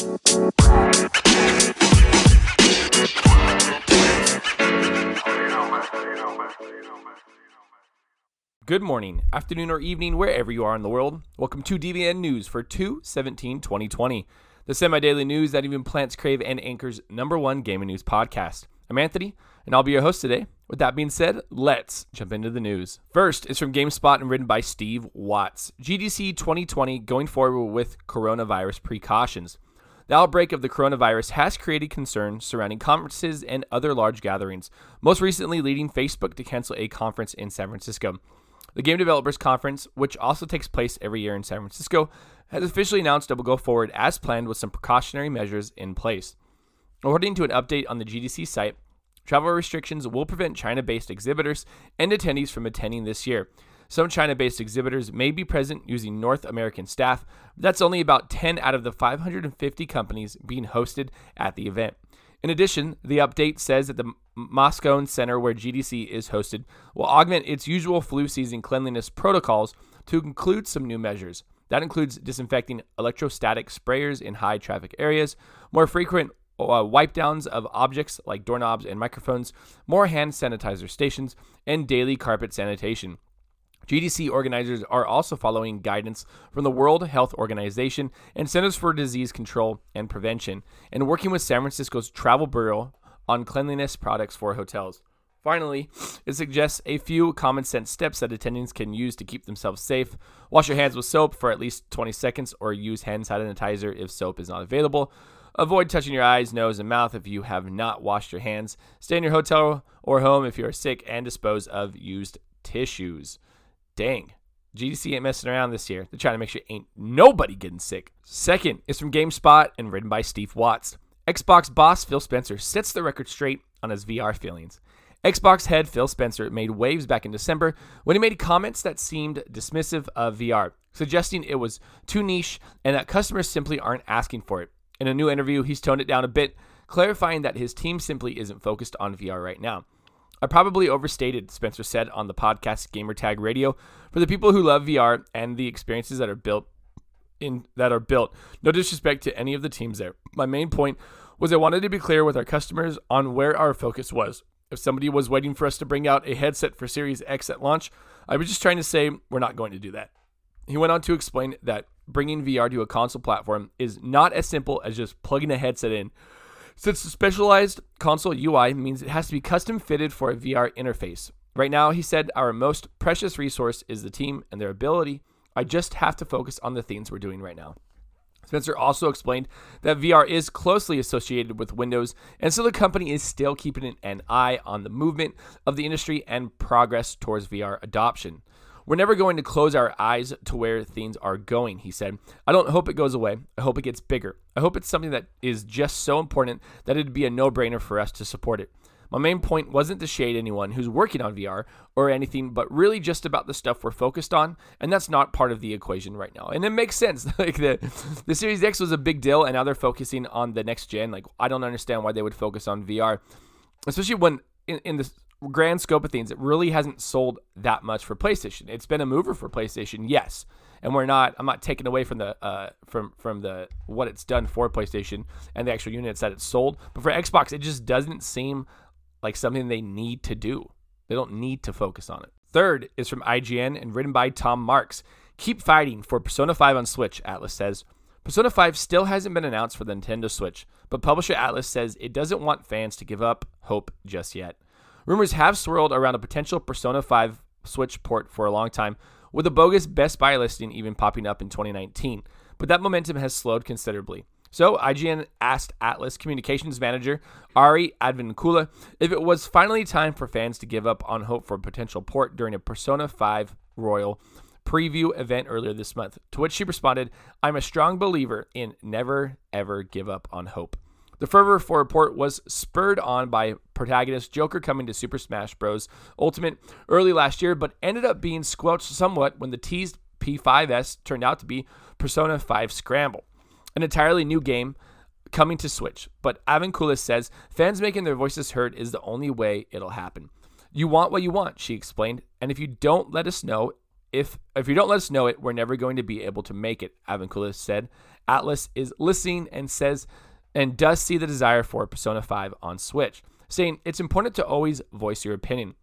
Good morning, afternoon, or evening, wherever you are in the world. Welcome to DBN News for 2 17 2020, the semi daily news that even plants crave and anchors number one gaming news podcast. I'm Anthony, and I'll be your host today. With that being said, let's jump into the news. First is from GameSpot and written by Steve Watts. GDC 2020 going forward with coronavirus precautions. The outbreak of the coronavirus has created concerns surrounding conferences and other large gatherings, most recently leading Facebook to cancel a conference in San Francisco. The Game Developers Conference, which also takes place every year in San Francisco, has officially announced it will go forward as planned with some precautionary measures in place. According to an update on the GDC site, travel restrictions will prevent China based exhibitors and attendees from attending this year. Some China based exhibitors may be present using North American staff, but that's only about 10 out of the 550 companies being hosted at the event. In addition, the update says that the Moscone Center, where GDC is hosted, will augment its usual flu season cleanliness protocols to include some new measures. That includes disinfecting electrostatic sprayers in high traffic areas, more frequent uh, wipe downs of objects like doorknobs and microphones, more hand sanitizer stations, and daily carpet sanitation. GDC organizers are also following guidance from the World Health Organization and Centers for Disease Control and Prevention, and working with San Francisco's Travel Bureau on cleanliness products for hotels. Finally, it suggests a few common sense steps that attendants can use to keep themselves safe. Wash your hands with soap for at least 20 seconds or use hand sanitizer if soap is not available. Avoid touching your eyes, nose, and mouth if you have not washed your hands. Stay in your hotel or home if you are sick and dispose of used tissues. Dang. GDC ain't messing around this year. They're trying to make sure ain't nobody getting sick. Second is from GameSpot and written by Steve Watts. Xbox boss Phil Spencer sets the record straight on his VR feelings. Xbox head Phil Spencer made waves back in December when he made comments that seemed dismissive of VR, suggesting it was too niche and that customers simply aren't asking for it. In a new interview, he's toned it down a bit, clarifying that his team simply isn't focused on VR right now. I probably overstated, Spencer said on the podcast Gamertag Radio, for the people who love VR and the experiences that are built in that are built. No disrespect to any of the teams there. My main point was I wanted to be clear with our customers on where our focus was. If somebody was waiting for us to bring out a headset for Series X at launch, I was just trying to say we're not going to do that. He went on to explain that bringing VR to a console platform is not as simple as just plugging a headset in. Since the specialized console UI means it has to be custom fitted for a VR interface. Right now, he said, our most precious resource is the team and their ability. I just have to focus on the things we're doing right now. Spencer also explained that VR is closely associated with Windows, and so the company is still keeping an eye on the movement of the industry and progress towards VR adoption. We're never going to close our eyes to where things are going, he said. I don't hope it goes away. I hope it gets bigger. I hope it's something that is just so important that it'd be a no brainer for us to support it. My main point wasn't to shade anyone who's working on VR or anything, but really just about the stuff we're focused on, and that's not part of the equation right now. And it makes sense. like the the Series X was a big deal, and now they're focusing on the next gen. Like I don't understand why they would focus on VR, especially when in, in grand scope of things, it really hasn't sold that much for PlayStation. It's been a mover for PlayStation, yes, and we're not. I'm not taking away from the uh, from from the what it's done for PlayStation and the actual units that it's sold, but for Xbox, it just doesn't seem like something they need to do. They don't need to focus on it. Third is from IGN and written by Tom Marks. Keep fighting for Persona 5 on Switch, Atlus says. Persona 5 still hasn't been announced for the Nintendo Switch, but publisher Atlus says it doesn't want fans to give up hope just yet. Rumors have swirled around a potential Persona 5 Switch port for a long time, with a bogus Best Buy listing even popping up in 2019, but that momentum has slowed considerably. So IGN asked Atlus communications manager Ari Advincula if it was finally time for fans to give up on hope for a potential port during a Persona 5 Royal preview event earlier this month. To which she responded, I'm a strong believer in never ever give up on hope. The fervor for a port was spurred on by protagonist Joker coming to Super Smash Bros. Ultimate early last year, but ended up being squelched somewhat when the teased P5S turned out to be Persona 5 Scramble an entirely new game coming to Switch. But Advincula says fans making their voices heard is the only way it'll happen. You want what you want, she explained, and if you don't let us know if if you don't let us know it, we're never going to be able to make it, Advincula said, Atlus is listening and says and does see the desire for Persona 5 on Switch, saying it's important to always voice your opinion.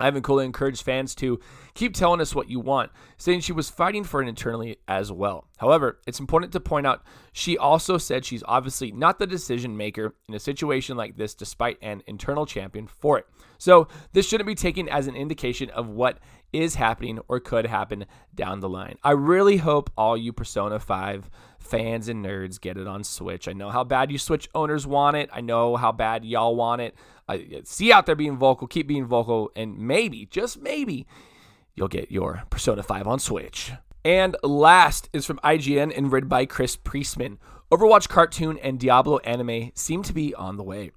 Advincula encouraged fans to keep telling us what you want, saying she was fighting for it internally as well. However, it's important to point out she also said she's obviously not the decision maker in a situation like this, despite an internal champion for it. So, this shouldn't be taken as an indication of what is happening or could happen down the line. I really hope all you Persona 5 fans and nerds get it on Switch. I know how bad you Switch owners want it, I know how bad y'all want it. I uh, see out there being vocal, keep being vocal, and maybe, just maybe, you'll get your Persona 5 on Switch. And last is from IGN and read by Chris Priestman. Overwatch cartoon and Diablo anime seem to be on the way.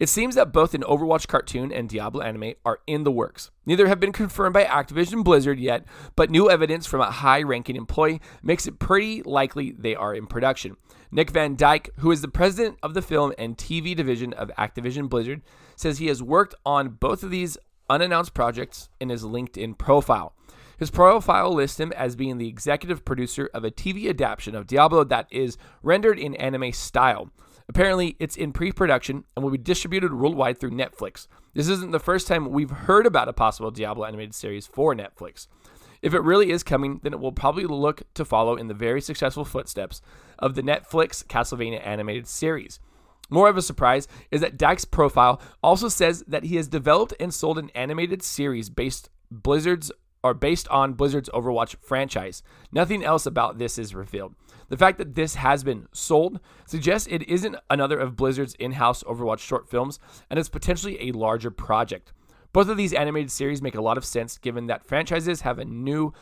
It seems that both an Overwatch cartoon and Diablo anime are in the works. Neither have been confirmed by Activision Blizzard yet, but new evidence from a high ranking employee makes it pretty likely they are in production. Nick Van Dyk, who is the president of the film and TV division of Activision Blizzard, says he has worked on both of these unannounced projects in his LinkedIn profile. His profile lists him as being the executive producer of a TV adaptation of Diablo that is rendered in anime style. Apparently, it's in pre production and will be distributed worldwide through Netflix. This isn't the first time we've heard about a possible Diablo animated series for Netflix. If it really is coming, then it will probably look to follow in the very successful footsteps of the Netflix Castlevania animated series. More of a surprise is that Dyk's profile also says that he has developed and sold an animated series based Blizzard's or based on Blizzard's Overwatch franchise. Nothing else about this is revealed. The fact that this has been sold suggests it isn't another of Blizzard's in-house Overwatch short films and it's potentially a larger project. Both of these animated series make a lot of sense given that franchises have a new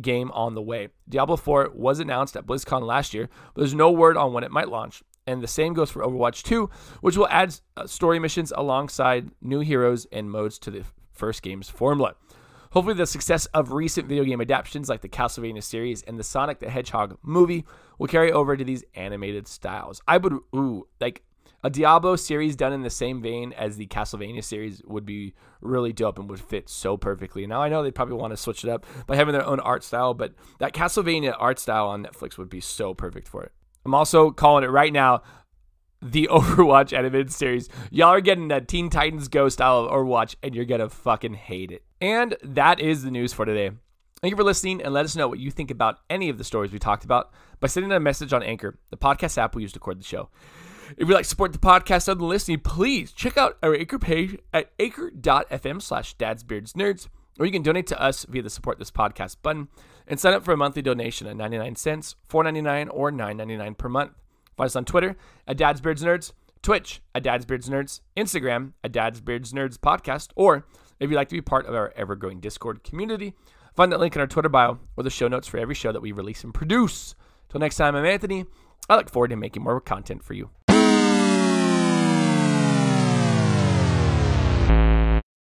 game on the way. Diablo 4 was announced at BlizzCon last year, but there's no word on when it might launch. And the same goes for Overwatch 2, which will add uh, story missions alongside new heroes and modes to the first game's formula. Hopefully, the success of recent video game adaptations like the Castlevania series and the Sonic the Hedgehog movie will carry over to these animated styles. I would, ooh, like a Diablo series done in the same vein as the Castlevania series would be really dope and would fit so perfectly. Now I know they probably want to switch it up by having their own art style, but that Castlevania art style on Netflix would be so perfect for it. I'm also calling it right now the Overwatch animated series. Y'all are getting that Teen Titans Go style of Overwatch, and you're gonna fucking hate it. And that is the news for today. Thank you for listening, and let us know what you think about any of the stories we talked about by sending a message on Anchor, the podcast app we use to record the show. If you'd like to support the podcast other than listening, please check out our Anchor page at anchor.fm slash dadsbeardsnerds, or you can donate to us via the support this podcast button and sign up for a monthly donation at 99 cents, 4.99 or 9.99 per month. Find us on Twitter at Dad's Beards Nerds, Twitch at Dad's Beards Nerds, Instagram at Dad's Beards Nerds podcast, or if you'd like to be part of our ever-growing Discord community, find that link in our Twitter bio or the show notes for every show that we release and produce. Till next time, I'm Anthony. I look forward to making more content for you.